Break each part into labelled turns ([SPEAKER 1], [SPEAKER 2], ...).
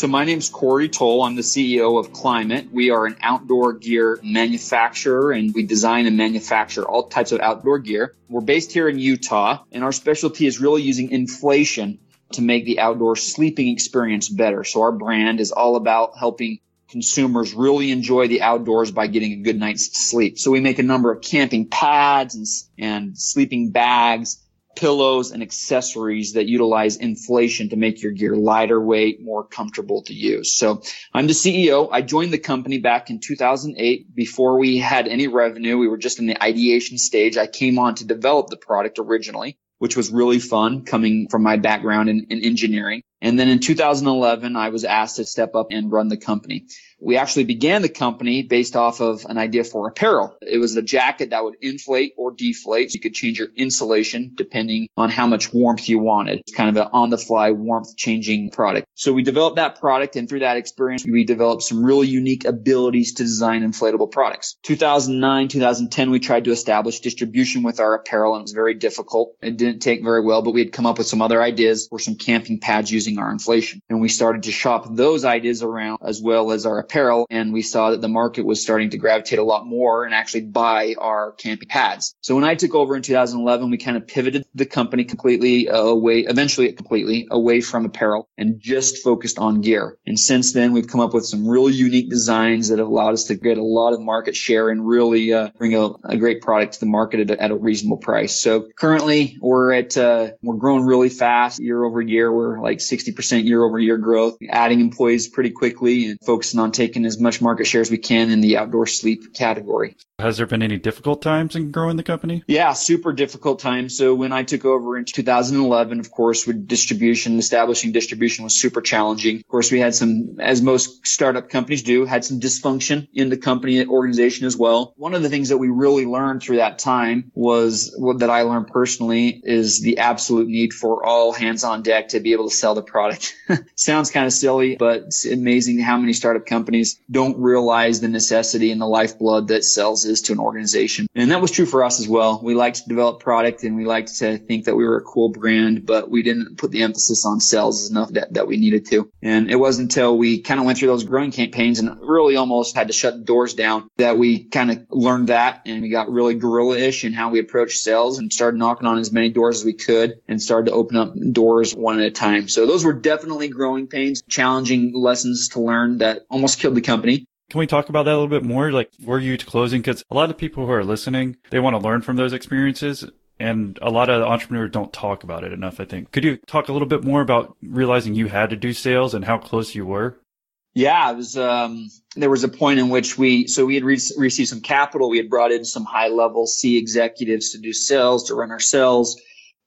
[SPEAKER 1] So my name's Corey Toll. I'm the CEO of Klymit. We are an outdoor gear manufacturer and we design and manufacture all types of outdoor gear. We're based here in Utah and our specialty is really using inflation to make the outdoor sleeping experience better. So our brand is all about helping consumers really enjoy the outdoors by getting a good night's sleep. So we make a number of camping pads and, and sleeping bags pillows and accessories that utilize inflation to make your gear lighter weight, more comfortable to use. So I'm the CEO. I joined the company back in 2008 before we had any revenue. We were just in the ideation stage. I came on to develop the product originally, which was really fun coming from my background in, in engineering. And then in 2011, I was asked to step up and run the company. We actually began the company based off of an idea for apparel. It was a jacket that would inflate or deflate. So you could change your insulation depending on how much warmth you wanted. It's kind of an on the fly warmth changing product. So we developed that product and through that experience, we developed some really unique abilities to design inflatable products. 2009, 2010, we tried to establish distribution with our apparel and it was very difficult. It didn't take very well, but we had come up with some other ideas for some camping pads using our inflation. And we started to shop those ideas around as well as our apparel. And we saw that the market was starting to gravitate a lot more and actually buy our camping pads. So when I took over in 2011, we kind of pivoted the company completely away, eventually completely away from apparel and just focused on gear. And since then, we've come up with some really unique designs that have allowed us to get a lot of market share and really uh, bring a, a, great product to the market at a, at a reasonable price. So currently we're at, uh, we're growing really fast year over year. We're like 60% year over year growth, adding employees pretty quickly and focusing on taking as much market share as we can in the outdoor sleep category.
[SPEAKER 2] Has there been any difficult times in growing the company?
[SPEAKER 1] Yeah, super difficult times. So when I took over in 2011, of course, with distribution, establishing distribution was super challenging. Of course, we had some, as most startup companies do, had some dysfunction in the company organization as well. One of the things that we really learned through that time was what that I learned personally is the absolute need for all hands on deck to be able to sell the product. Sounds kind of silly, but it's amazing how many startup companies don't realize the necessity and the lifeblood that sales is to an organization. And that was true for us as well. We liked to develop product and we liked to think that we were a cool brand, but we didn't put the emphasis on sales enough that, that we needed to. And it wasn't until we kind of went through those growing campaigns and really almost had to shut the doors down that we kind of learned that and we got really guerrilla-ish in how we approached sales and started knocking on as many doors as we could and started to open up doors one at a time. So those were definitely growing pains, challenging lessons to learn that almost killed the company.
[SPEAKER 2] Can we talk about that a little bit more? Like, were you closing? Because a lot of people who are listening, they want to learn from those experiences. And a lot of entrepreneurs don't talk about it enough, I think. Could you talk a little bit more about realizing you had to do sales and how close you were?
[SPEAKER 1] Yeah, it was, um, there was a point in which we, so we had re- received some capital. We had brought in some high level C executives to do sales, to run our sales.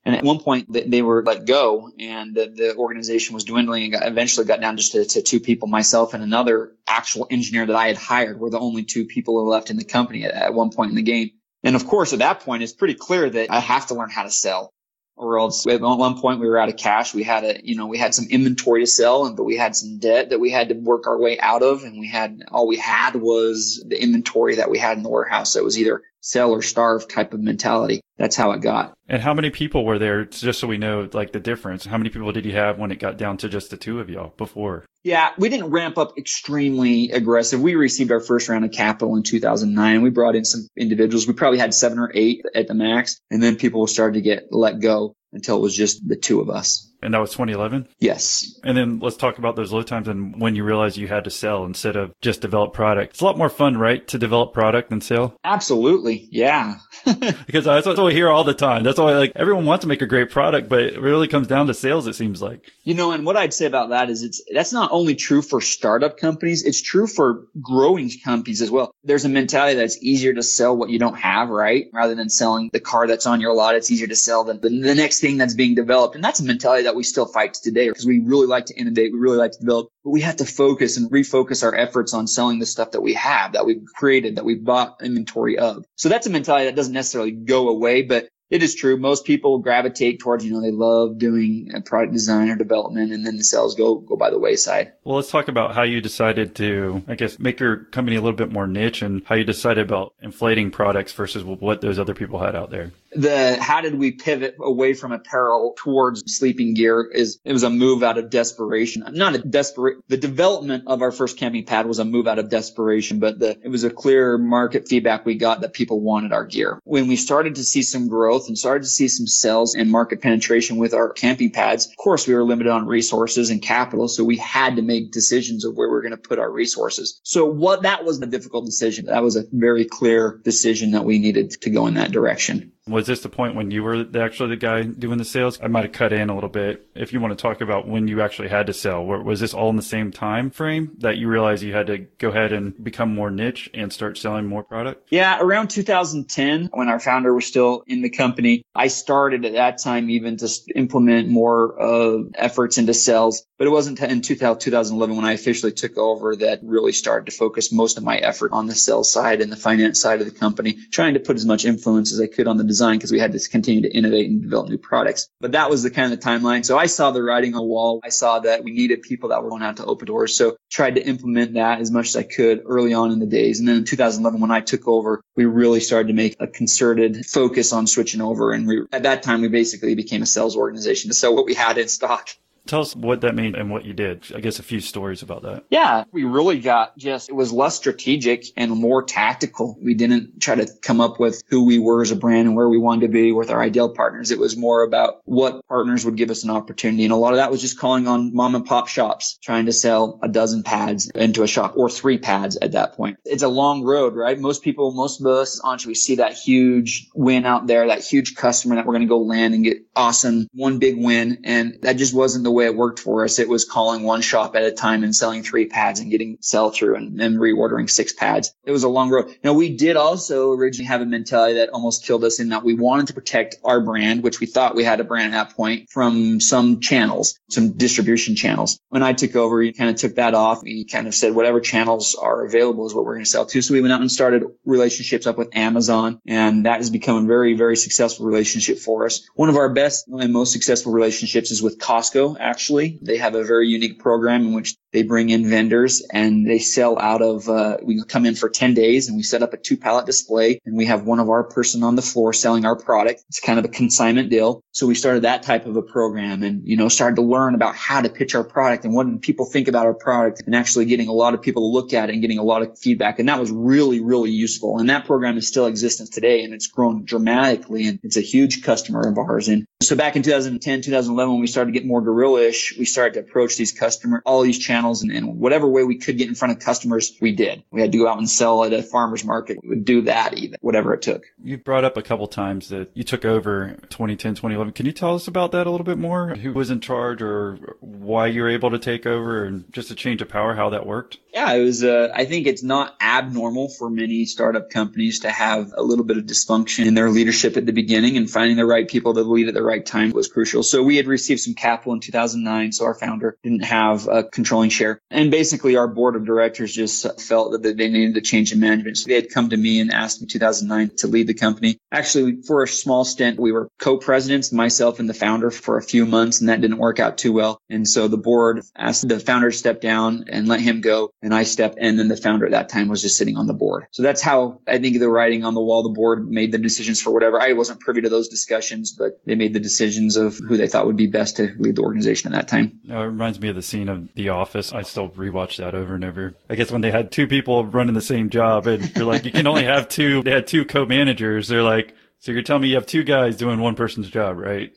[SPEAKER 1] And at one point they were let go and the, the organization was dwindling and got, eventually got down just to, to, two people, myself and another actual engineer that I had hired were the only two people left in the company at, at one point in the game. And of course, at that point, it's pretty clear that I have to learn how to sell or else at one point we were out of cash. We had a, you know, we had some inventory to sell and, but we had some debt that we had to work our way out of. And we had, all we had was the inventory that we had in the warehouse. So it was either sell or starve type of mentality. That's how it got.
[SPEAKER 2] And how many people were there, just so we know, like the difference? How many people did you have when it got down to just the two of y'all before?
[SPEAKER 1] Yeah, we didn't ramp up extremely aggressive. We received our first round of capital in 2009. We brought in some individuals. We probably had seven or eight at the max, and then people started to get let go until it was just the two of us.
[SPEAKER 2] And that was 2011?
[SPEAKER 1] Yes.
[SPEAKER 2] And then let's talk about those low times and when you realized you had to sell instead of just develop product. It's a lot more fun, right? To develop product than sell?
[SPEAKER 1] Absolutely. Yeah.
[SPEAKER 2] because that's what we hear all the time. That's why like everyone wants to make a great product, but it really comes down to sales, it seems like.
[SPEAKER 1] You know, and what I'd say about that is it's, that's not only true for startup companies. It's true for growing companies as well. There's a mentality that it's easier to sell what you don't have, right? Rather than selling the car that's on your lot, it's easier to sell than the, the next thing that's being developed. And that's a mentality that that we still fight today because we really like to innovate. We really like to develop, but we have to focus and refocus our efforts on selling the stuff that we have, that we've created, that we've bought inventory of. So that's a mentality that doesn't necessarily go away, but it is true. Most people gravitate towards, you know, they love doing product design or development and then the sales go, go by the wayside.
[SPEAKER 2] Well, let's talk about how you decided to, I guess, make your company a little bit more niche and how you decided about inflating products versus what those other people had out there
[SPEAKER 1] the how did we pivot away from apparel towards sleeping gear is it was a move out of desperation not a desperate the development of our first camping pad was a move out of desperation but the it was a clear market feedback we got that people wanted our gear when we started to see some growth and started to see some sales and market penetration with our camping pads. Of course we were limited on resources and capital so we had to make decisions of where we we're going to put our resources. So what that was a difficult decision. That was a very clear decision that we needed to go in that direction
[SPEAKER 2] was this the point when you were actually the guy doing the sales? I might have cut in a little bit. If you want to talk about when you actually had to sell, was this all in the same time frame that you realized you had to go ahead and become more niche and start selling more product?
[SPEAKER 1] Yeah, around 2010, when our founder was still in the company, I started at that time even to implement more uh, efforts into sales. But it wasn't in 2011 when I officially took over that really started to focus most of my effort on the sales side and the finance side of the company, trying to put as much influence as I could on the design because we had to continue to innovate and develop new products. But that was the kind of the timeline. So I saw the writing on the wall. I saw that we needed people that were going out to open doors. So tried to implement that as much as I could early on in the days. And then in 2011, when I took over, we really started to make a concerted focus on switching over. And we, at that time, we basically became a sales organization to sell what we had in stock.
[SPEAKER 2] Tell us what that means and what you did. I guess a few stories about that.
[SPEAKER 1] Yeah, we really got just, it was less strategic and more tactical. We didn't try to come up with who we were as a brand and where we wanted to be with our ideal partners. It was more about what partners would give us an opportunity. And a lot of that was just calling on mom and pop shops, trying to sell a dozen pads into a shop or three pads at that point. It's a long road, right? Most people, most of us, honestly, we see that huge win out there, that huge customer that we're going to go land and get awesome, one big win. And that just wasn't the way it worked for us. It was calling one shop at a time and selling three pads and getting sell through and then reordering six pads. It was a long road. Now we did also originally have a mentality that almost killed us in that we wanted to protect our brand, which we thought we had a brand at that point from some channels, some distribution channels. When I took over, we kind of took that off. We kind of said whatever channels are available is what we're going to sell to. So we went out and started relationships up with Amazon and that has become a very, very successful relationship for us. One of our best and most successful relationships is with Costco, actually. They have a very unique program in which they bring in vendors and they sell out of, uh, we come in for 10 days and we set up a two pallet display and we have one of our person on the floor selling our product. It's kind of a consignment deal. So we started that type of a program and, you know, started to learn about how to pitch our product and what people think about our product and actually getting a lot of people to look at it and getting a lot of feedback. And that was really, really useful. And that program is still existence today and it's grown dramatically and it's a huge customer of ours. And so back in 2010, 2011, when we started to get more we started to approach these customer, all these channels and, and whatever way we could get in front of customers, we did. We had to go out and sell at a farmer's market. We would do that even, whatever it took.
[SPEAKER 2] You brought up a couple times that you took over 2010, 2011. Can you tell us about that a little bit more? Who was in charge or why you were able to take over and just a change of power, how that worked?
[SPEAKER 1] Yeah, it was, uh, I think it's not abnormal for many startup companies to have a little bit of dysfunction in their leadership at the beginning and finding the right people to lead at the right time was crucial. So we had received some capital in 2009. So our founder didn't have a controlling share. And basically our board of directors just felt that they needed a change in management. So they had come to me and asked me 2009 to lead the company. Actually, for a small stint, we were co-presidents, myself and the founder for a few months and that didn't work out too well. And so the board asked the founder to step down and let him go and I stepped. And then the founder at that time was just sitting on the board. So that's how I think the writing on the wall, the board made the decisions for whatever. I wasn't privy to those discussions, but they made the decisions of who they thought would be best to lead the organization at that time.
[SPEAKER 2] it reminds me of the scene of The Office. I still rewatch that over and over. I guess when they had two people running the same job and you're like, you can only have two, they had two co-managers. They're like, so you're telling me you have two guys doing one person's job, right?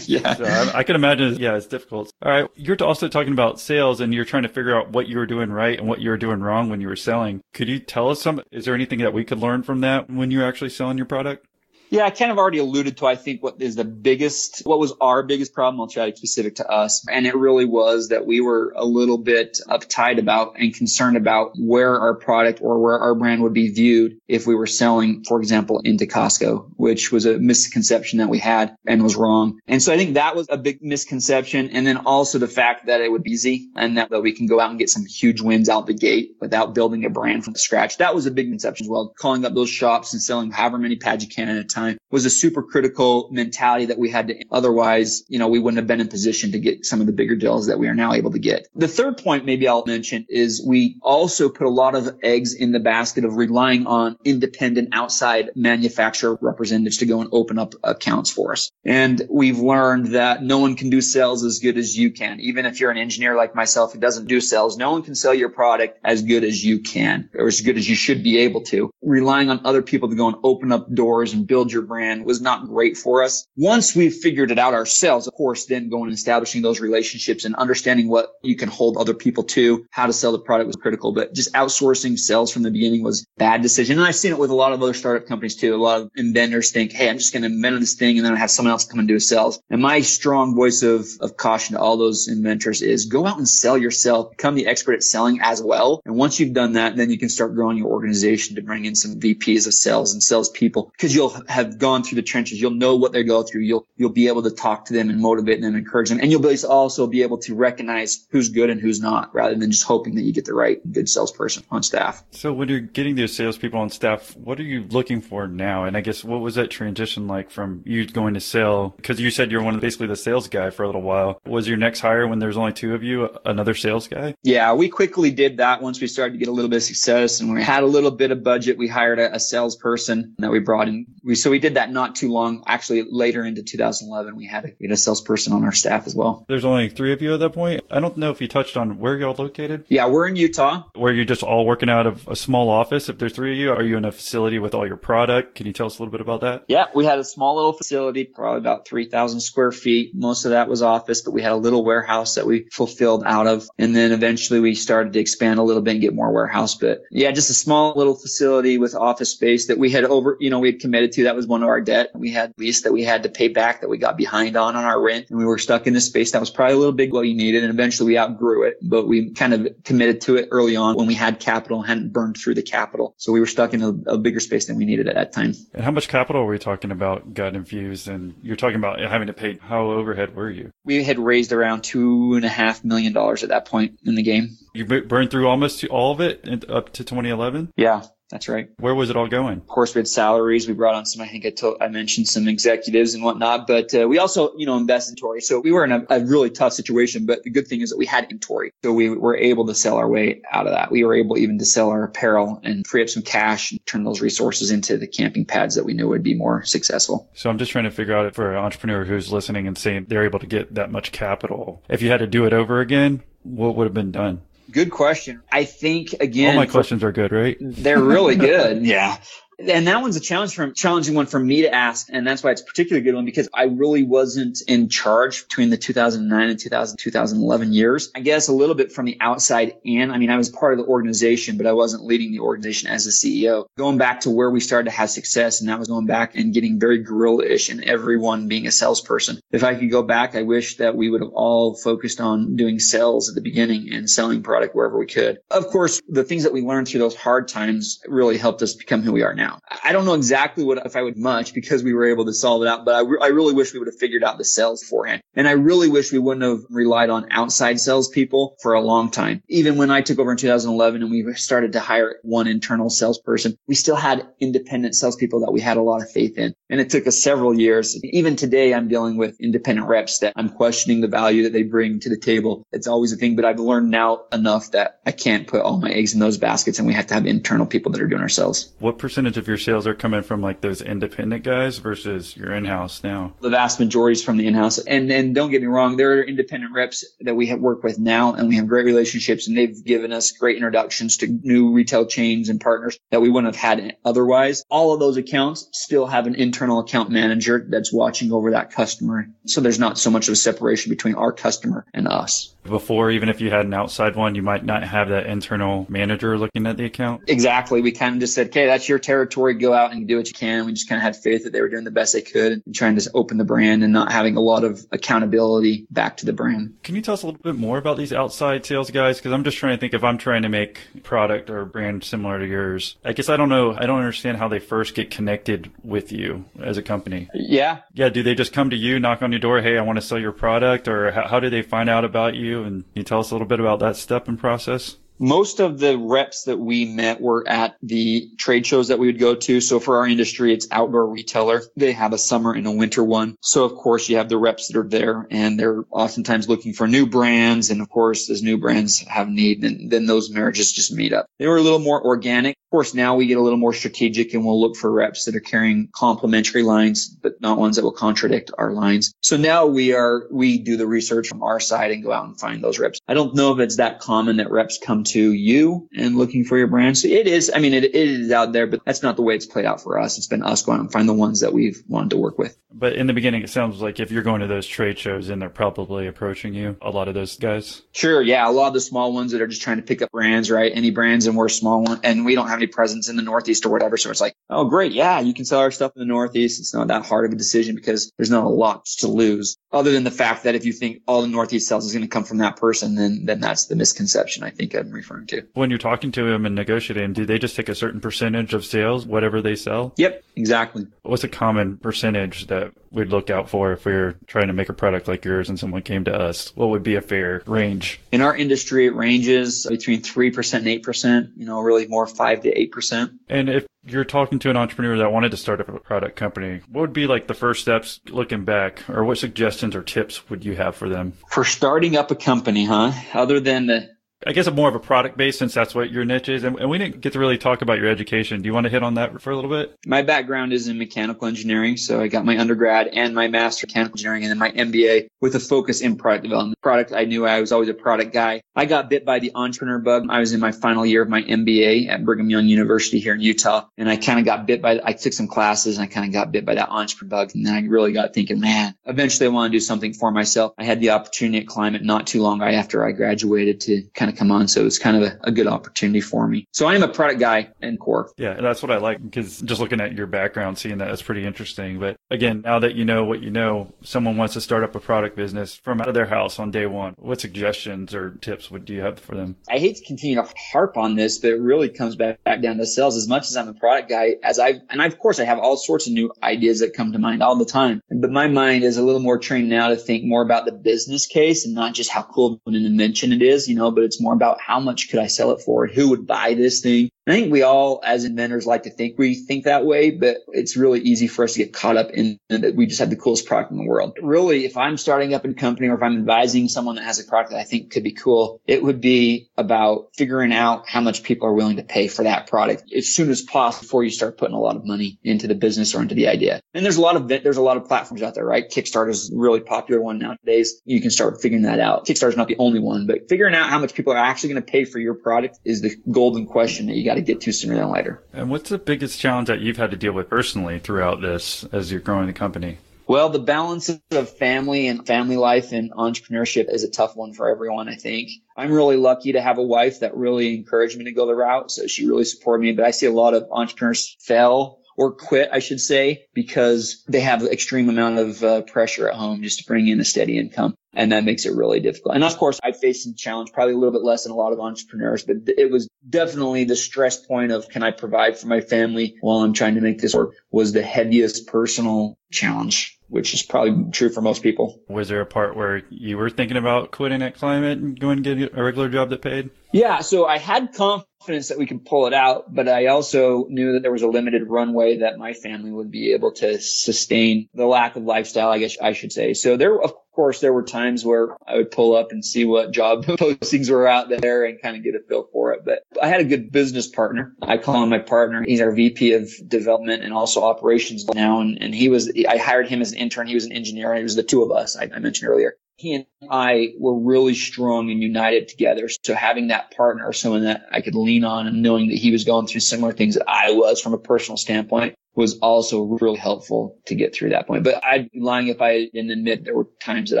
[SPEAKER 1] Yeah.
[SPEAKER 2] So I, I, can imagine. Yeah, it's difficult. All right. You're also talking about sales and you're trying to figure out what you were doing right and what you were doing wrong when you were selling. Could you tell us some, is there anything that we could learn from that when you're actually selling your product?
[SPEAKER 1] Yeah, I kind of already alluded to, I think, what is the biggest, what was our biggest problem. I'll try to specific to us. And it really was that we were a little bit uptight about and concerned about where our product or where our brand would be viewed if we were selling, for example, into Costco, which was a misconception that we had and was wrong. And so I think that was a big misconception. And then also the fact that it would be easy and that, that we can go out and get some huge wins out the gate without building a brand from scratch. That was a big conception as well. Calling up those shops and selling however many pads you can at a time time was a super critical mentality that we had to otherwise, you know, we wouldn't have been in position to get some of the bigger deals that we are now able to get. The third point maybe I'll mention is we also put a lot of eggs in the basket of relying on independent outside manufacturer representatives to go and open up accounts for us. And we've learned that no one can do sales as good as you can. Even if you're an engineer like myself who doesn't do sales, no one can sell your product as good as you can or as good as you should be able to. Relying on other people to go and open up doors and build your brand was not great for us. Once we figured it out ourselves, of course, then going and establishing those relationships and understanding what you can hold other people to, how to sell the product was critical. But just outsourcing sales from the beginning was bad decision. And I've seen it with a lot of other startup companies too. A lot of inventors think, Hey, I'm just going to invent this thing and then I have someone else come and do sales. And my strong voice of, of caution to all those inventors is go out and sell yourself, become the expert at selling as well. And once you've done that, then you can start growing your organization to bring in some VPs of sales and sales people because you'll have gone through the trenches. You'll know what they go through. You'll, you'll be able to talk to them and motivate them, and encourage them. And you'll also be able to recognize who's good and who's not rather than just hoping that you get the right good salesperson on staff.
[SPEAKER 2] So when you're getting those salespeople on staff, what are you looking for now? And I guess what was that transition like from you going to sell? Because you said you're one of basically the sales guy for a little while. Was your next hire when there's only two of you, another sales guy?
[SPEAKER 1] Yeah, we quickly did that once we started to get a little bit of success and we had a little bit of budget. We hired a, a salesperson that we brought in. We, so we did that not too long. Actually, later into 2011, we had a, we had a salesperson on our staff as well.
[SPEAKER 2] There's only three of you at that point. I don't know if you touched on where y'all located.
[SPEAKER 1] Yeah, we're in Utah.
[SPEAKER 2] Where you're just all working out of a small office. If there's three of you, are you in a facility with all your product? Can you tell us a little bit about that?
[SPEAKER 1] Yeah, we had a small little facility, probably about 3,000 square feet. Most of that was office, but we had a little warehouse that we fulfilled out of. And then eventually we started to expand a little bit and get more warehouse. But yeah, just a small little facility with office space that we had over, you know, we had committed to. That was one of our debt. We had lease that we had to pay back that we got behind on on our rent. And we were stuck in this space that was probably a little big what you needed. And eventually we outgrew it, but we kind of committed to it early on when we had capital, and hadn't burned through the capital. So we were stuck in a, a bigger space than we needed at that time.
[SPEAKER 2] And how much capital were we talking about got infused? And you're talking about having to pay, how overhead were you?
[SPEAKER 1] We had raised around two and a half million dollars at that point in the game.
[SPEAKER 2] You burned through almost all of it up to 2011?
[SPEAKER 1] Yeah. That's right.
[SPEAKER 2] Where was it all going?
[SPEAKER 1] Of course, we had salaries. We brought on some, I think I, told, I mentioned some executives and whatnot, but uh, we also, you know, invested in inventory. So we were in a, a, really tough situation, but the good thing is that we had inventory. So we were able to sell our way out of that. We were able even to sell our apparel and free up some cash and turn those resources into the camping pads that we knew would be more successful.
[SPEAKER 2] So I'm just trying to figure out for an entrepreneur who's listening and saying they're able to get that much capital. If you had to do it over again, what would have been done?
[SPEAKER 1] Good question. I think again.
[SPEAKER 2] All my questions are good, right?
[SPEAKER 1] They're really good. yeah and that one's a challenge from challenging one for me to ask and that's why it's a particularly good one because i really wasn't in charge between the 2009 and 2000 2011 years. I guess a little bit from the outside in i mean i was part of the organization but i wasn't leading the organization as a ceo going back to where we started to have success and that was going back and getting very guerrilla-ish and everyone being a salesperson. If i could go back i wish that we would have all focused on doing sales at the beginning and selling product wherever we could. Of course the things that we learned through those hard times really helped us become who we are now now. I don't know exactly what if I would much because we were able to solve it out, but I, re- I really wish we would have figured out the sales beforehand. And I really wish we wouldn't have relied on outside salespeople for a long time. Even when I took over in 2011 and we started to hire one internal salesperson, we still had independent salespeople that we had a lot of faith in. And it took us several years. Even today, I'm dealing with independent reps that I'm questioning the value that they bring to the table. It's always a thing, but I've learned now enough that I can't put all my eggs in those baskets and we have to have internal people that are doing our sales.
[SPEAKER 2] What percentage of your sales are coming from like those independent guys versus your in-house now?
[SPEAKER 1] The vast majority is from the in-house. And and don't get me wrong, there are independent reps that we have worked with now and we have great relationships and they've given us great introductions to new retail chains and partners that we wouldn't have had otherwise. All of those accounts still have an internal account manager that's watching over that customer. So there's not so much of a separation between our customer and us.
[SPEAKER 2] Before, even if you had an outside one, you might not have that internal manager looking at the account.
[SPEAKER 1] Exactly. We kind of just said, okay, that's your territory. Go out and do what you can. We just kind of had faith that they were doing the best they could and trying to open the brand and not having a lot of accountability back to the brand.
[SPEAKER 2] Can you tell us a little bit more about these outside sales guys? Because I'm just trying to think if I'm trying to make product or brand similar to yours. I guess I don't know. I don't understand how they first get connected with you as a company.
[SPEAKER 1] Yeah.
[SPEAKER 2] Yeah. Do they just come to you, knock on your door? Hey, I want to sell your product or how, how do they find out about you? And you tell us a little bit about that step and process?
[SPEAKER 1] Most of the reps that we met were at the trade shows that we would go to. So for our industry, it's outdoor retailer. They have a summer and a winter one. So of course you have the reps that are there and they're oftentimes looking for new brands. And of course, as new brands have need, then, then those marriages just meet up. They were a little more organic. Of course, now we get a little more strategic and we'll look for reps that are carrying complementary lines, but not ones that will contradict our lines. So now we are, we do the research from our side and go out and find those reps. I don't know if it's that common that reps come to you and looking for your brand. So it is, I mean, it, it is out there, but that's not the way it's played out for us. It's been us going and find the ones that we've wanted to work with.
[SPEAKER 2] But in the beginning, it sounds like if you're going to those trade shows and they're probably approaching you, a lot of those guys.
[SPEAKER 1] Sure. Yeah. A lot of the small ones that are just trying to pick up brands, right? Any brands and we're a small one and we don't have any presence in the Northeast or whatever. So it's like, oh, great. Yeah. You can sell our stuff in the Northeast. It's not that hard of a decision because there's not a lot to lose other than the fact that if you think all the Northeast sales is going to come from that person, then, then that's the misconception I think I'm referring to.
[SPEAKER 2] When you're talking to them and negotiating, do they just take a certain percentage of sales, whatever they sell?
[SPEAKER 1] Yep. Exactly.
[SPEAKER 2] What's a common percentage that we'd look out for if we were trying to make a product like yours and someone came to us? What would be a fair range?
[SPEAKER 1] In our industry, it ranges between 3% and 8%, you know, really more 5 to 8%.
[SPEAKER 2] And if you're talking to an entrepreneur that wanted to start a product company, what would be like the first steps looking back, or what suggestions or tips would you have for them?
[SPEAKER 1] For starting up a company, huh? Other than the
[SPEAKER 2] I guess more of a product base since that's what your niche is. And, and, we didn't get to really talk about your education. Do you want to hit on that for a little bit?
[SPEAKER 1] My background is in mechanical engineering. So I got my undergrad and my master mechanical engineering and then my MBA with a focus in product development. Product, I knew I was always a product guy. I got bit by the entrepreneur bug. I was in my final year of my MBA at Brigham Young University here in Utah. And I kind of got bit by, I took some classes and I kind of got bit by that entrepreneur bug. And then I really got thinking, man, eventually I want to do something for myself. I had the opportunity at Klymit not too long after I graduated to kind of come on. So it was kind of a, a good opportunity for me. So I am a product guy in core.
[SPEAKER 2] Yeah. That's what I like because just looking at your background, seeing that, that is pretty interesting. But again, now that you know what you know, someone wants to start up a product business from out of their house on day one. What suggestions or tips would do you have for them?
[SPEAKER 1] I hate to continue to harp on this, but it really comes back, back down to sales as much as I'm a product guy, as I, and I, of course I have all sorts of new ideas that come to mind all the time, but my mind is a little more trained now to think more about the business case and not just how cool an invention it is, you know, but it's more about how much could I sell it for? Who would buy this thing? I think we all, as inventors, like to think we think that way, but it's really easy for us to get caught up in that we just have the coolest product in the world. Really, if I'm starting up a company or if I'm advising someone that has a product that I think could be cool, it would be about figuring out how much people are willing to pay for that product as soon as possible before you start putting a lot of money into the business or into the idea. And there's a lot of there's a lot of platforms out there, right? Kickstarter is a really popular one nowadays. You can start figuring that out. Kickstarter is not the only one, but figuring out how much people are actually going to pay for your product is the golden question that you got got to get to sooner than later.
[SPEAKER 2] And what's the biggest challenge that you've had to deal with personally throughout this as you're growing the company?
[SPEAKER 1] Well, the balance of family and family life and entrepreneurship is a tough one for everyone, I think. I'm really lucky to have a wife that really encouraged me to go the route. So she really supported me, but I see a lot of entrepreneurs fail or quit, I should say, because they have an extreme amount of uh, pressure at home just to bring in a steady income. And that makes it really difficult. And of course, I faced some challenge, probably a little bit less than a lot of entrepreneurs, but it was definitely the stress point of can I provide for my family while I'm trying to make this work was the heaviest personal challenge, which is probably true for most people.
[SPEAKER 2] Was there a part where you were thinking about quitting at Klymit and going to get a regular job that paid?
[SPEAKER 1] Yeah. So I had confidence that we could pull it out, but I also knew that there was a limited runway that my family would be able to sustain the lack of lifestyle, I guess I should say. So there, of course, there were times where I would pull up and see what job postings were out there and kind of get a feel for it. But I had a good business partner. I call him my partner. He's our VP of development and also operations now. And, and he was, I hired him as an intern. He was an engineer. It was the two of us I, I mentioned earlier he and I were really strong and united together. So having that partner, someone that I could lean on and knowing that he was going through similar things that I was from a personal standpoint was also really helpful to get through that point. But I'd be lying if I didn't admit there were times that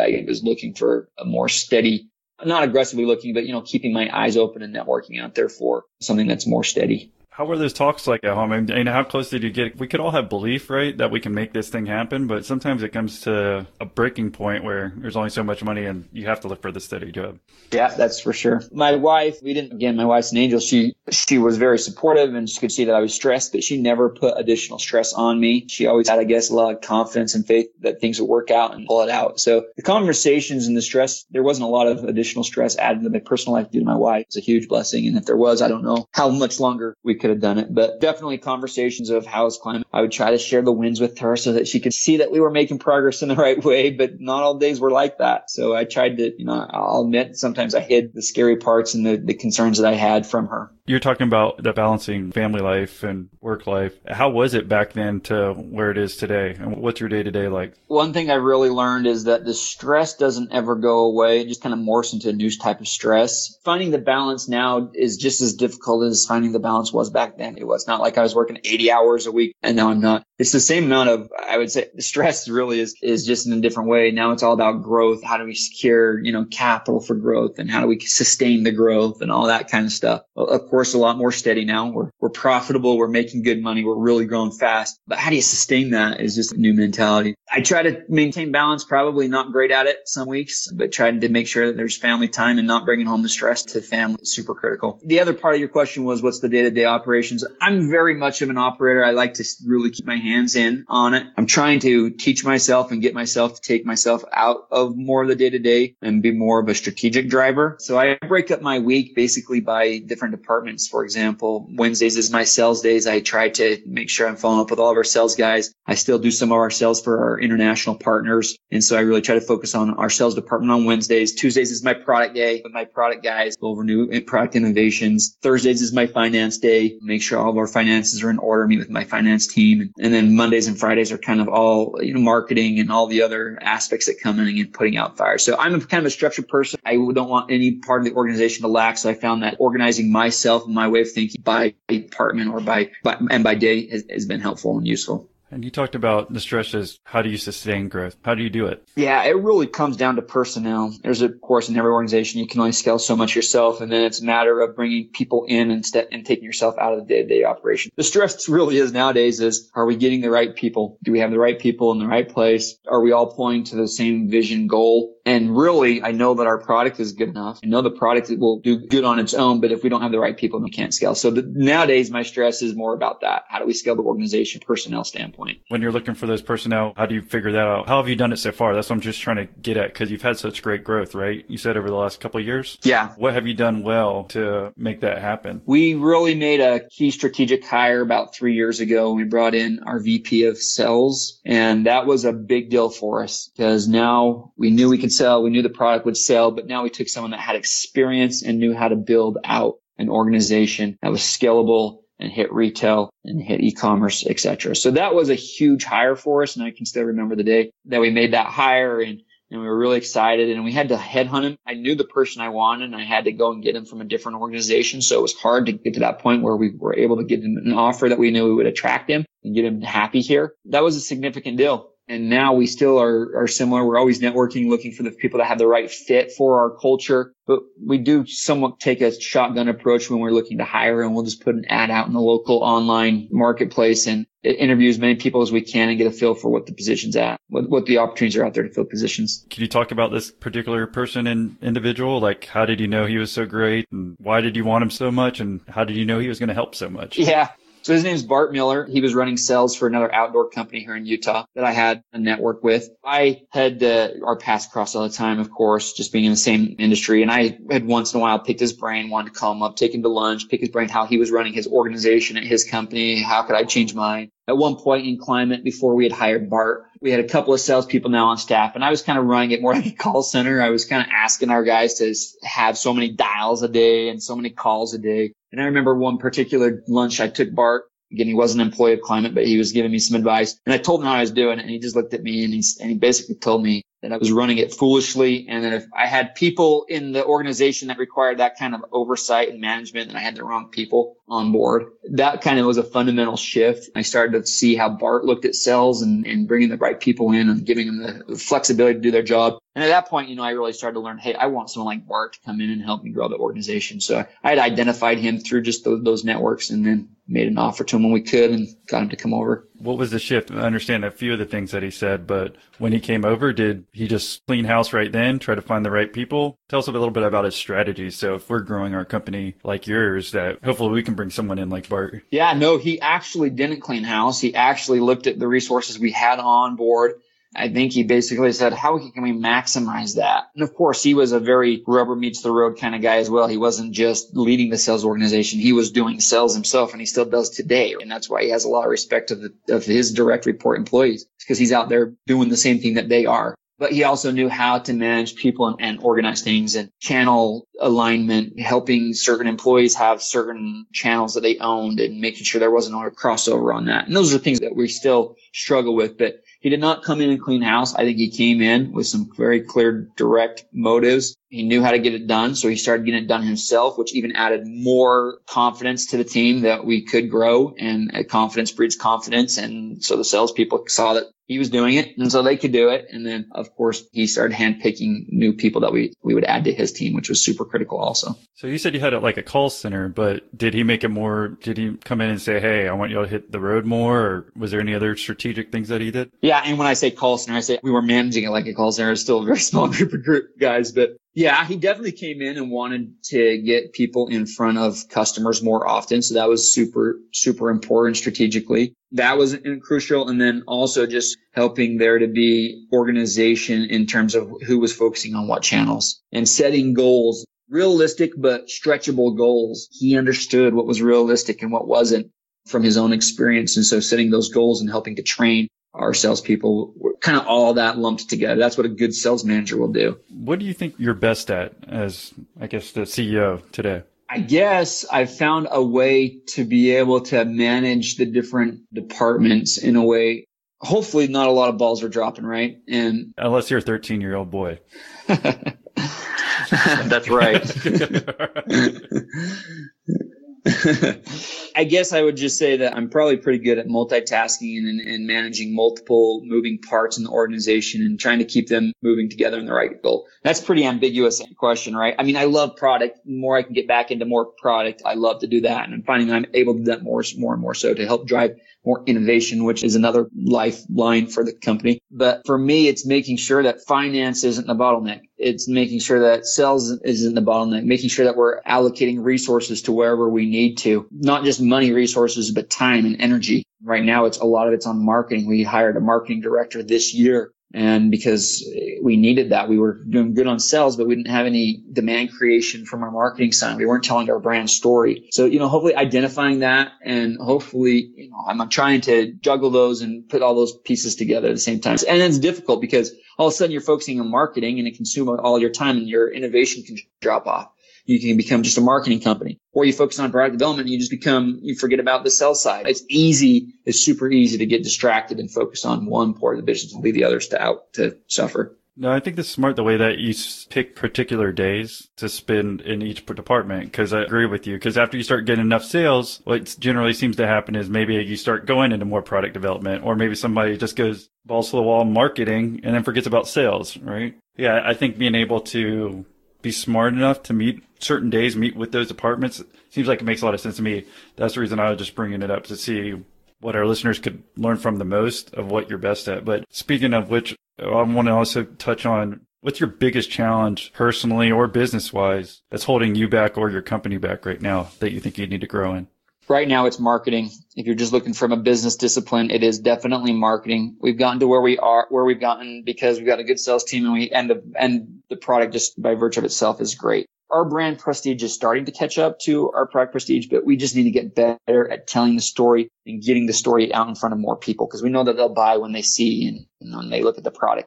[SPEAKER 1] I was looking for a more steady, not aggressively looking, but, you know, keeping my eyes open and networking out there for something that's more steady.
[SPEAKER 2] How were those talks like at home? I mean, how close did you get? We could all have belief, right, that we can make this thing happen, but sometimes it comes to a breaking point where there's only so much money and you have to look for the steady job.
[SPEAKER 1] Yeah, that's for sure. My wife, we didn't, again, my wife's an angel. She, she was very supportive and she could see that I was stressed, but she never put additional stress on me. She always had, I guess, a lot of confidence and faith that things would work out and pull it out. So the conversations and the stress, there wasn't a lot of additional stress added to my personal life due to my wife. It's a huge blessing. And if there was, I don't know how much longer we could have done it, but definitely conversations of how's Klymit. I would try to share the wins with her so that she could see that we were making progress in the right way, but not all days were like that. So I tried to, you know, I'll admit sometimes I hid the scary parts and the, the concerns that I had from her.
[SPEAKER 2] You're talking about the balancing family life and work life. How was it back then to where it is today? And what's your day to day like?
[SPEAKER 1] One thing I really learned is that the stress doesn't ever go away. It just kind of morphs into a new type of stress. Finding the balance now is just as difficult as finding the balance was back then. It was not like I was working 80 hours a week and now I'm not. It's the same amount of, I would say stress really is, is just in a different way. Now it's all about growth. How do we secure, you know, capital for growth and how do we sustain the growth and all that kind of stuff. Of course, a lot more steady now. We're, we're profitable. We're making good money. We're really growing fast. But how do you sustain that is just a new mentality. I try to maintain balance, probably not great at it some weeks, but trying to make sure that there's family time and not bringing home the stress to family is super critical. The other part of your question was what's the day to day operations? I'm very much of an operator. I like to really keep my hands in on it. I'm trying to teach myself and get myself to take myself out of more of the day to day and be more of a strategic driver. So I break up my week basically by different departments. For example, Wednesdays is my sales days. I try to make sure I'm following up with all of our sales guys. I still do some of our sales for our international partners. And so I really try to focus on our sales department on Wednesdays. Tuesdays is my product day with my product guys, over new product innovations. Thursdays is my finance day. Make sure all of our finances are in order, meet with my finance team. And then Mondays and Fridays are kind of all, you know, marketing and all the other aspects that come in and putting out fires. So I'm a kind of a structured person. I don't want any part of the organization to lack. So I found that organizing myself and my way of thinking by department or by, by and by day has, has been helpful and useful.
[SPEAKER 2] And you talked about the stresses. How do you sustain growth? How do you do it?
[SPEAKER 1] Yeah, it really comes down to personnel. There's, of course, in every organization, you can only scale so much yourself. And then it's a matter of bringing people in instead and taking yourself out of the day to day operation. The stress really is nowadays is, are we getting the right people? Do we have the right people in the right place? Are we all pointing to the same vision goal? And really, I know that our product is good enough. I know the product will do good on its own, but if we don't have the right people, we can't scale. So the, nowadays, my stress is more about that. How do we scale the organization personnel standpoint?
[SPEAKER 2] When you're looking for those personnel, how do you figure that out? How have you done it so far? That's what I'm just trying to get at because you've had such great growth, right? You said over the last couple of years.
[SPEAKER 1] Yeah.
[SPEAKER 2] What have you done well to make that happen?
[SPEAKER 1] We really made a key strategic hire about three years ago. We brought in our VP of sales and that was a big deal for us because now we knew we could sell. We knew the product would sell, but now we took someone that had experience and knew how to build out an organization that was scalable and hit retail and hit e-commerce, etc. So that was a huge hire for us. And I can still remember the day that we made that hire and, and we were really excited and we had to headhunt him. I knew the person I wanted and I had to go and get him from a different organization. So it was hard to get to that point where we were able to get him an offer that we knew would attract him and get him happy here. That was a significant deal. And now we still are, are similar. We're always networking, looking for the people that have the right fit for our culture. But we do somewhat take a shotgun approach when we're looking to hire and we'll just put an ad out in the local online marketplace and interview as many people as we can and get a feel for what the position's at, what, what the opportunities are out there to fill positions.
[SPEAKER 2] Can you talk about this particular person and individual? Like, how did you know he was so great and why did you want him so much? And how did you know he was going to help so much?
[SPEAKER 1] Yeah. So his name is Bart Miller. He was running sales for another outdoor company here in Utah that I had a network with. I had uh, our paths cross all the time, of course, just being in the same industry. And I had once in a while picked his brain, wanted to call him up, take him to lunch, pick his brain, how he was running his organization at his company. How could I change mine? At one point in Klymit, before we had hired Bart, we had a couple of salespeople now on staff, and I was kind of running it more like a call center. I was kind of asking our guys to have so many dials a day and so many calls a day. And I remember one particular lunch I took Bart. Again, he wasn't an employee of Klymit, but he was giving me some advice. And I told him how I was doing it. And he just looked at me and he, and he basically told me that I was running it foolishly. And that if I had people in the organization that required that kind of oversight and management, and I had the wrong people on board. That kind of was a fundamental shift. I started to see how Bart looked at sales and, and bringing the right people in and giving them the flexibility to do their job. And at that point, you know, I really started to learn, hey, I want someone like Bart to come in and help me grow the organization. So I had identified him through just those networks and then made an offer to him when we could and got him to come over.
[SPEAKER 2] What was the shift? I understand a few of the things that he said, but when he came over, did he just clean house right then, try to find the right people? Tell us a little bit about his strategy. So if we're growing our company like yours, that hopefully we can bring someone in like Bart.
[SPEAKER 1] Yeah, no, he actually didn't clean house. He actually looked at the resources we had on board I think he basically said, how can we maximize that? And of course, he was a very rubber meets the road kind of guy as well. He wasn't just leading the sales organization. He was doing sales himself and he still does today. And that's why he has a lot of respect of, the, of his direct report employees because he's out there doing the same thing that they are. But he also knew how to manage people and, and organize things and channel alignment, helping certain employees have certain channels that they owned and making sure there wasn't a crossover on that. And those are things that we still struggle with, but he did not come in and clean house. I think he came in with some very clear, direct motives. He knew how to get it done. So he started getting it done himself, which even added more confidence to the team that we could grow and confidence breeds confidence. And so the salespeople saw that he was doing it and so they could do it. And then of course he started handpicking new people that we, we would add to his team, which was super critical also.
[SPEAKER 2] So you said you had it like a call center, but did he make it more, did he come in and say, Hey, I want y'all to hit the road more? Or was there any other strategic things that he did?
[SPEAKER 1] Yeah. And when I say call center, I say we were managing it like a call center. It's still a very small group of group guys, but yeah, he definitely came in and wanted to get people in front of customers more often. So that was super, super important strategically. That was crucial. And then also just helping there to be organization in terms of who was focusing on what channels and setting goals, realistic but stretchable goals. He understood what was realistic and what wasn't from his own experience. And so setting those goals and helping to train our salespeople, kind of all that lumped together. That's what a good sales manager will do.
[SPEAKER 2] What do you think you're best at as, I guess, the CEO today?
[SPEAKER 1] I guess I've found a way to be able to manage the different departments in a way. Hopefully, not a lot of balls are dropping, right? And
[SPEAKER 2] unless you're a 13 year old boy.
[SPEAKER 1] That's right. I guess I would just say that I'm probably pretty good at multitasking and, and, managing multiple moving parts in the organization and trying to keep them moving together in the right goal. That's pretty ambiguous question, right? I mean, I love product. The more I can get back into more product, I love to do that. And I'm finding I'm able to do that more, more and more so to help drive more innovation, which is another lifeline for the company. But for me, it's making sure that finance isn't the bottleneck. It's making sure that sales isn't the bottleneck, making sure that we're allocating resources to wherever we need to, not just money resources, but time and energy. Right now, it's a lot of it's on marketing. We hired a marketing director this year and because we needed that, we were doing good on sales, but we didn't have any demand creation from our marketing side. We weren't telling our brand story. So, you know, hopefully identifying that and hopefully, you know, I'm, trying to juggle those and put all those pieces together at the same time. And it's difficult because all of a sudden you're focusing on marketing and it consumes all your time and your innovation can drop off you can become just a marketing company or you focus on product development and you just become, you forget about the sell side. It's easy. It's super easy to get distracted and focus on one part of the business and leave the others to out to suffer.
[SPEAKER 2] No, I think this is smart the way that you pick particular days to spend in each department because I agree with you. Because after you start getting enough sales, what generally seems to happen is maybe you start going into more product development, or maybe somebody just goes balls to the wall marketing and then forgets about sales, right? Yeah, I think being able to be smart enough to meet certain days, meet with those departments. Seems like it makes a lot of sense to me. That's the reason I was just bringing it up to see what our listeners could learn from the most of what you're best at. But speaking of which, I want to also touch on what's your biggest challenge personally or business wise that's holding you back or your company back right now that you think you need to grow in?
[SPEAKER 1] Right now it's marketing. If you're just looking from a business discipline, it is definitely marketing. We've gotten to where we are, where we've gotten because we've got a good sales team and we, and the, and the product just by virtue of itself is great. Our brand prestige is starting to catch up to our product prestige, but we just need to get better at telling the story and getting the story out in front of more people because we know that they'll buy when they see and, and when they look at the product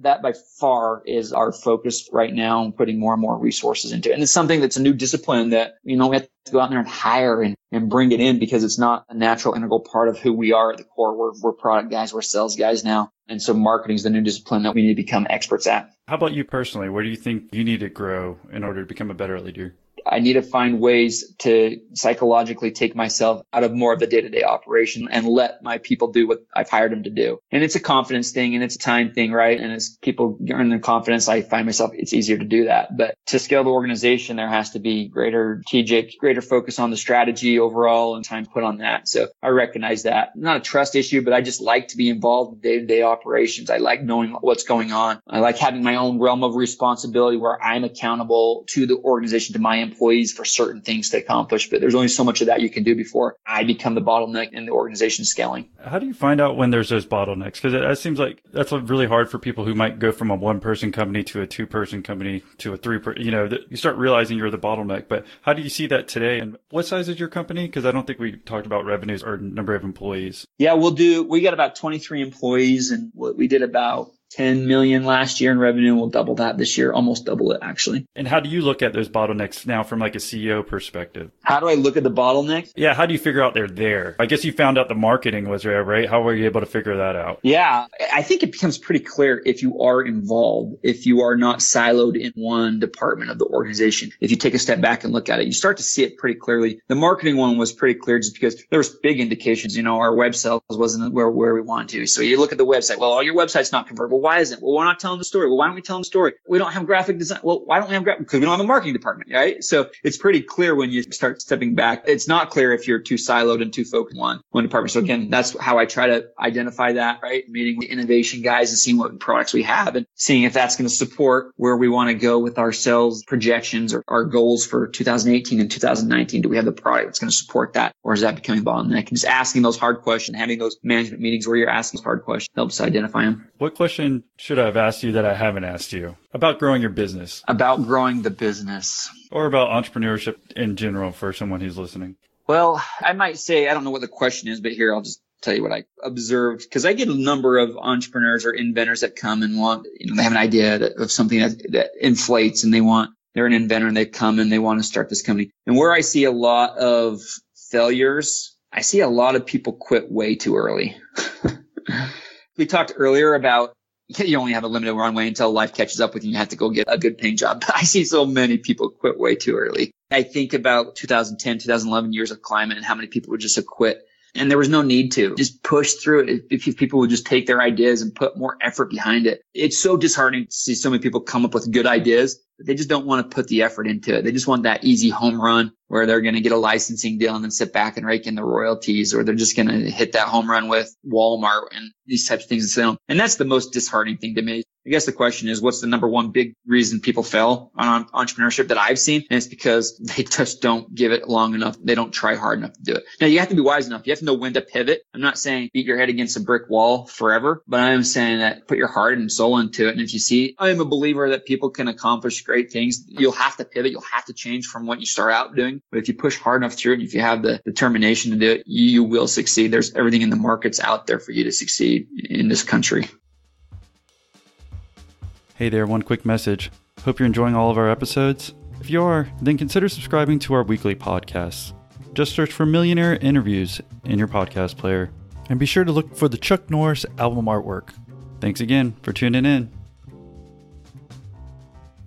[SPEAKER 1] that by far is our focus right now and putting more and more resources into it. And it's something that's a new discipline that, you know, we have to go out there and hire and, and bring it in because it's not a natural integral part of who we are at the core. We're, we're product guys. We're sales guys now. And so marketing is the new discipline that we need to become experts at.
[SPEAKER 2] How about you personally? Where do you think you need to grow in order to become a better leader?
[SPEAKER 1] I need to find ways to psychologically take myself out of more of the day to day operation and let my people do what I've hired them to do. And it's a confidence thing and it's a time thing, right? And as people earn their confidence, I find myself, it's easier to do that. But to scale the organization, there has to be greater strategic, greater focus on the strategy overall and time put on that. So I recognize that. Not a trust issue, but I just like to be involved in day to day operations. I like knowing what's going on. I like having my own realm of responsibility where I'm accountable to the organization, to my employees for certain things to accomplish. But there's only so much of that you can do before I become the bottleneck in the organization scaling.
[SPEAKER 2] How do you find out when there's those bottlenecks? Because it, it seems like that's really hard for people who might go from a one person company to a two person company to a three person, you know, you start realizing you're the bottleneck. But how do you see that today? And what size is your company? Because I don't think we talked about revenues or number of employees.
[SPEAKER 1] Yeah, we'll do, we got about 23 employees and what we did about 10 million last year in revenue. We'll double that this year, almost double it actually.
[SPEAKER 2] And how do you look at those bottlenecks now from like a CEO perspective?
[SPEAKER 1] How do I look at the bottlenecks?
[SPEAKER 2] Yeah. How do you figure out they're there? I guess you found out the marketing was there, right? How were you able to figure that out?
[SPEAKER 1] Yeah. I think it becomes pretty clear if you are involved, if you are not siloed in one department of the organization. If you take a step back and look at it, you start to see it pretty clearly. The marketing one was pretty clear just because there was big indications, you know, our web sales wasn't where, where we wanted to. So you look at the website. Well, all your website's not convertible well, why isn't? Well, we're not telling the story. Well, why don't we tell them the story? We don't have graphic design. Well, why don't we have graphic? Because we don't have a marketing department, right? So it's pretty clear when you start stepping back. It's not clear if you're too siloed and too focused on one, department. So again, that's how I try to identify that, right? Meeting with innovation guys and seeing what products we have and seeing if that's going to support where we want to go with our sales projections or our goals for 2018 and 2019. Do we have the product that's going to support that? Or is that becoming bottleneck? And just asking those hard questions, having those management meetings where you're asking those hard questions helps identify them.
[SPEAKER 2] What question should I have asked you that I haven't asked you about growing your business?
[SPEAKER 1] About growing the business.
[SPEAKER 2] Or about entrepreneurship in general for someone who's listening?
[SPEAKER 1] Well, I might say, I don't know what the question is, but here I'll just tell you what I observed because I get a number of entrepreneurs or inventors that come and want, you know, they have an idea that, of something that, that inflates and they want, they're an inventor and they come and they want to start this company. And where I see a lot of failures, I see a lot of people quit way too early. we talked earlier about you only have a limited runway until life catches up with you. And you have to go get a good paying job. I see so many people quit way too early. I think about 2010, 2011 years of Klymit and how many people would just have quit. And there was no need to just push through it. If people would just take their ideas and put more effort behind it. It's so disheartening to see so many people come up with good ideas, but they just don't want to put the effort into it. They just want that easy home run where they're going to get a licensing deal and then sit back and rake in the royalties, or they're just going to hit that home run with Walmart and these types of things. And that's the most disheartening thing to me. I guess the question is, what's the number one big reason people fail on entrepreneurship that I've seen? And it's because they just don't give it long enough. They don't try hard enough to do it. Now you have to be wise enough. You have to know when to pivot. I'm not saying beat your head against a brick wall forever, but I am saying that put your heart and soul into it. And if you see, I am a believer that people can accomplish great things. You'll have to pivot. You'll have to change from what you start out doing. But if you push hard enough through and if you have the determination to do it, you will succeed. There's everything in the markets out there for you to succeed in this country.
[SPEAKER 2] Hey there, one quick message. Hope you're enjoying all of our episodes. If you are, then consider subscribing to our weekly podcasts. Just search for Millionaire Interviews in your podcast player. And be sure to look for the Chuck Norris album artwork. Thanks again for tuning in.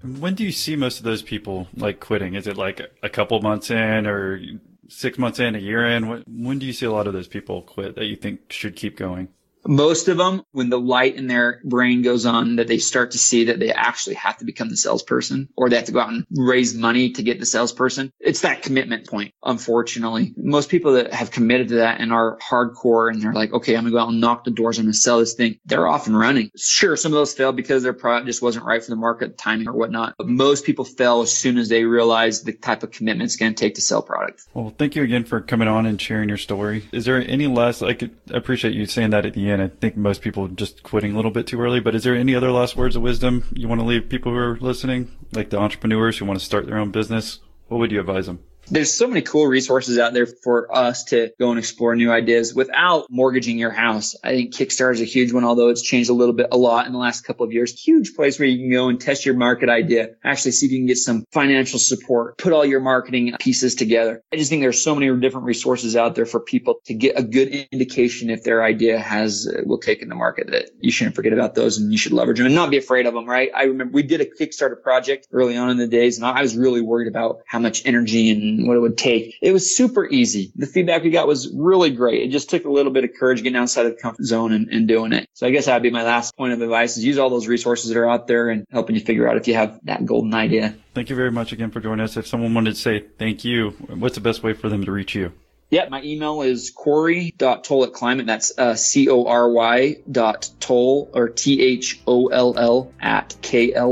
[SPEAKER 2] When do you see most of those people like quitting? Is it like a couple months in or six months in, a year in? When do you see a lot of those people quit that you think should keep going?
[SPEAKER 1] Most of them, when the light in their brain goes on, that they start to see that they actually have to become the salesperson or they have to go out and raise money to get the salesperson. It's that commitment point, unfortunately. Most people that have committed to that and are hardcore and they're like, okay, I'm gonna go out and knock the doors, I'm gonna sell this thing. They're off and running. Sure, some of those fail because their product just wasn't right for the market, timing or whatnot. But most people fail as soon as they realize the type of commitment it's gonna take to sell product.
[SPEAKER 2] Well, thank you again for coming on and sharing your story. Is there any last, I could appreciate you saying that at the end and I think most people just quitting a little bit too early. But is there any other last words of wisdom you want to leave people who are listening, like the entrepreneurs who want to start their own business? What would you advise them?
[SPEAKER 1] There's so many cool resources out there for us to go and explore new ideas without mortgaging your house. I think Kickstarter is a huge one, although it's changed a little bit, a lot in the last couple of years. Huge place where you can go and test your market idea, actually see if you can get some financial support, put all your marketing pieces together. I just think there's so many different resources out there for people to get a good indication if their idea has, uh, will take in the market that you shouldn't forget about those and you should leverage them and not be afraid of them, right? I remember we did a Kickstarter project early on in the days and I was really worried about how much energy and what it would take. It was super easy. The feedback we got was really great. It just took a little bit of courage getting outside of the comfort zone and, and doing it. So I guess that'd be my last point of advice is use all those resources that are out there and helping you figure out if you have that golden idea.
[SPEAKER 2] Thank you very much again for joining us. If someone wanted to say thank you, what's the best way for them to reach you?
[SPEAKER 1] Yeah, my email is cory.tholl at Klymit. That's uh, C-O-R-Y dot Tholl or T-H-O-L-L at K-L-Y-M-I-T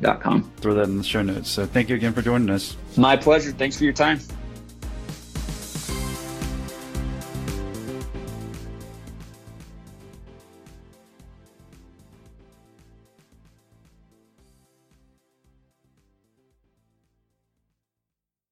[SPEAKER 1] dot com.
[SPEAKER 2] Throw that in the show notes. So thank you again for joining us.
[SPEAKER 1] My pleasure. Thanks for your time.